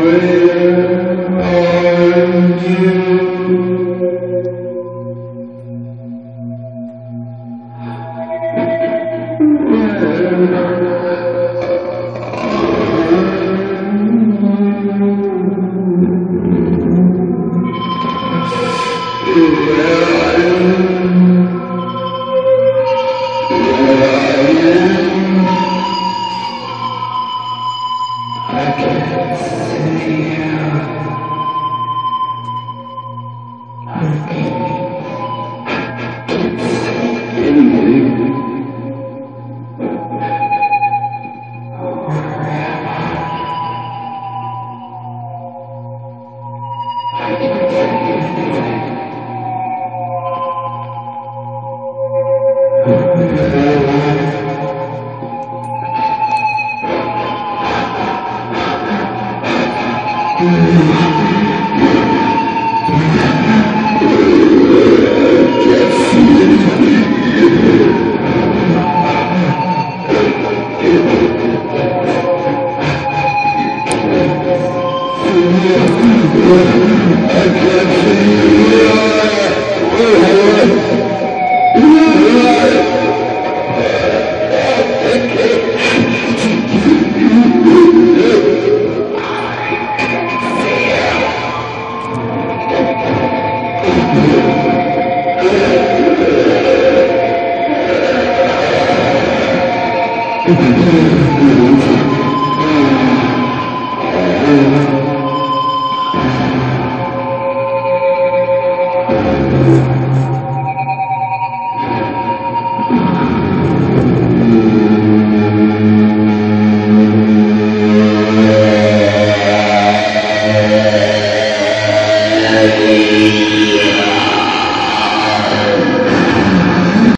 Where I can't see you. Thank you. Ừ.